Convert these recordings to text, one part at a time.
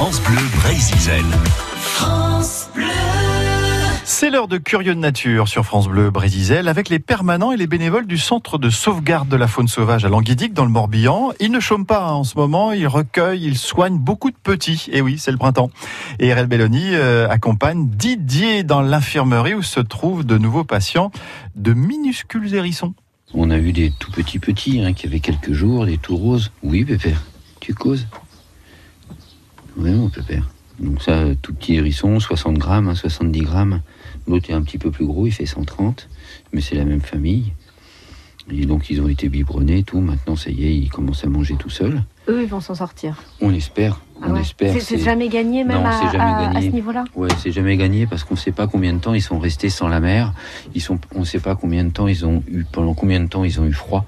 France Bleu Brésil. France Bleu. C'est l'heure de Curieux de Nature sur France Bleu Brésil avec les permanents et les bénévoles du Centre de sauvegarde de la faune sauvage à Languidic dans le Morbihan. Ils ne chôment pas hein, en ce moment, ils recueillent, ils soignent beaucoup de petits. Et oui, c'est le printemps. Et RL Belloni euh, accompagne Didier dans l'infirmerie où se trouvent de nouveaux patients de minuscules hérissons. On a eu des tout petits petits hein, qui avaient quelques jours, des tout roses. Oui, pépère, tu causes? Oui, mon pépère. Donc ça, tout petit hérisson, 60 grammes, hein, 70 grammes. L'autre est un petit peu plus gros, il fait 130, mais c'est la même famille. Et donc ils ont été biberonnés, tout. Maintenant, ça y est, ils commencent à manger tout seuls. Eux, ils vont s'en sortir. On espère. Ah on ouais. espère. C'est- jamais gagné, même Non, à, jamais à- à gagné. ce niveau-là Ouais, c'est jamais gagné parce qu'on ne sait pas combien de temps ils sont restés sans la mer. Ils sont, on ne sait pas combien de temps ils ont eu, pendant combien de temps ils ont eu froid.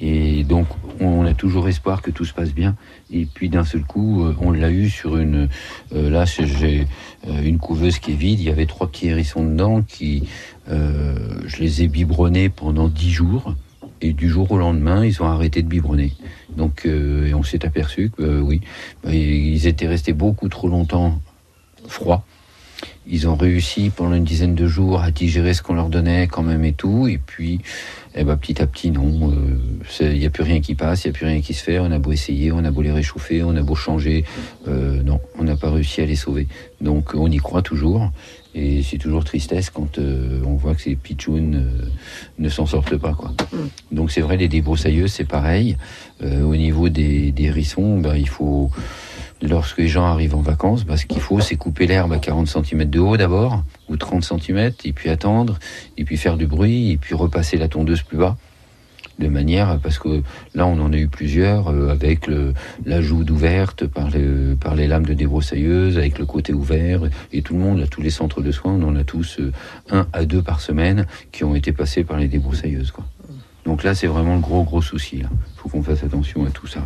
Et donc, on a toujours espoir que tout se passe bien. Et puis, d'un seul coup, euh, on l'a eu sur une. euh, là, j'ai euh, une couveuse qui est vide. Il y avait trois petits hérissons dedans qui. je les ai biberonnés pendant dix jours. Et du jour au lendemain, ils ont arrêté de biberonner. Donc, et on s'est aperçu que, oui, bah, ils étaient restés beaucoup trop longtemps froids. Ils ont réussi pendant une dizaine de jours à digérer ce qu'on leur donnait quand même et tout. Et puis, eh ben, petit à petit, non. Il n'y a plus rien qui passe, il n'y a plus rien qui se fait. On a beau essayer, on a beau les réchauffer, on a beau changer. euh, non, on n'a pas réussi à les sauver. Donc, on y croit toujours. Et c'est toujours tristesse quand euh, on voit que ces pitchouns euh, ne s'en sortent pas. Quoi. Donc, c'est vrai, les débroussailleuses, c'est pareil. Euh, au niveau des, des hérissons, ben, il faut lorsque les gens arrivent en vacances, bah, ce qu'il faut, c'est couper l'herbe à 40 cm de haut d'abord, ou 30 cm, et puis attendre, et puis faire du bruit, et puis repasser la tondeuse plus bas. De manière, parce que là, on en a eu plusieurs, euh, avec la joue ouverte par, par les lames de débroussailleuse, avec le côté ouvert, et tout le monde, à tous les centres de soins, on en a tous euh, un à deux par semaine qui ont été passés par les débroussailleuses. Quoi. Donc là, c'est vraiment le gros, gros souci. Il faut qu'on fasse attention à tout ça.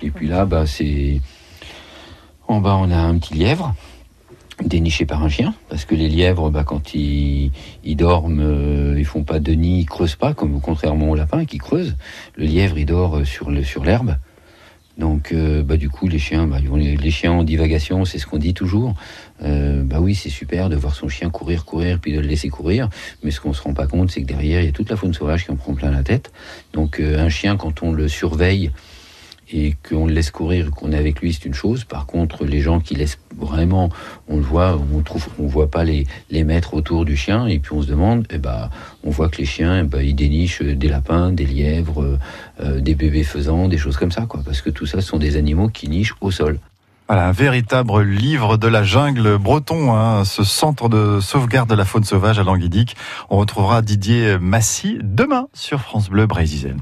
Et puis là, bah, c'est en bas, on a un petit lièvre déniché par un chien, parce que les lièvres, bah, quand ils, ils dorment, euh, ils font pas de nid, ils creusent pas, comme contrairement au lapin qui creuse. Le lièvre, il dort euh, sur le sur l'herbe. Donc, euh, bah, du coup, les chiens, bah, les, chiens en divagation, c'est ce qu'on dit toujours. Euh, bah oui, c'est super de voir son chien courir, courir, puis de le laisser courir. Mais ce qu'on se rend pas compte, c'est que derrière, il y a toute la faune sauvage qui en prend plein la tête. Donc, un chien, quand on le surveille, et qu'on le laisse courir, qu'on est avec lui, c'est une chose. Par contre, les gens qui laissent vraiment, on le voit, on trouve, on voit pas les, les mettre autour du chien, et puis on se demande, eh ben, on voit que les chiens, eh ben, ils dénichent des lapins, des lièvres, euh, euh, des bébés faisans, des choses comme ça, quoi. Parce que tout ça, ce sont des animaux qui nichent au sol. Voilà, un véritable livre de la jungle breton, hein, ce centre de sauvegarde de la faune sauvage à Languidic. On retrouvera Didier Massy demain sur France Bleu Brésil.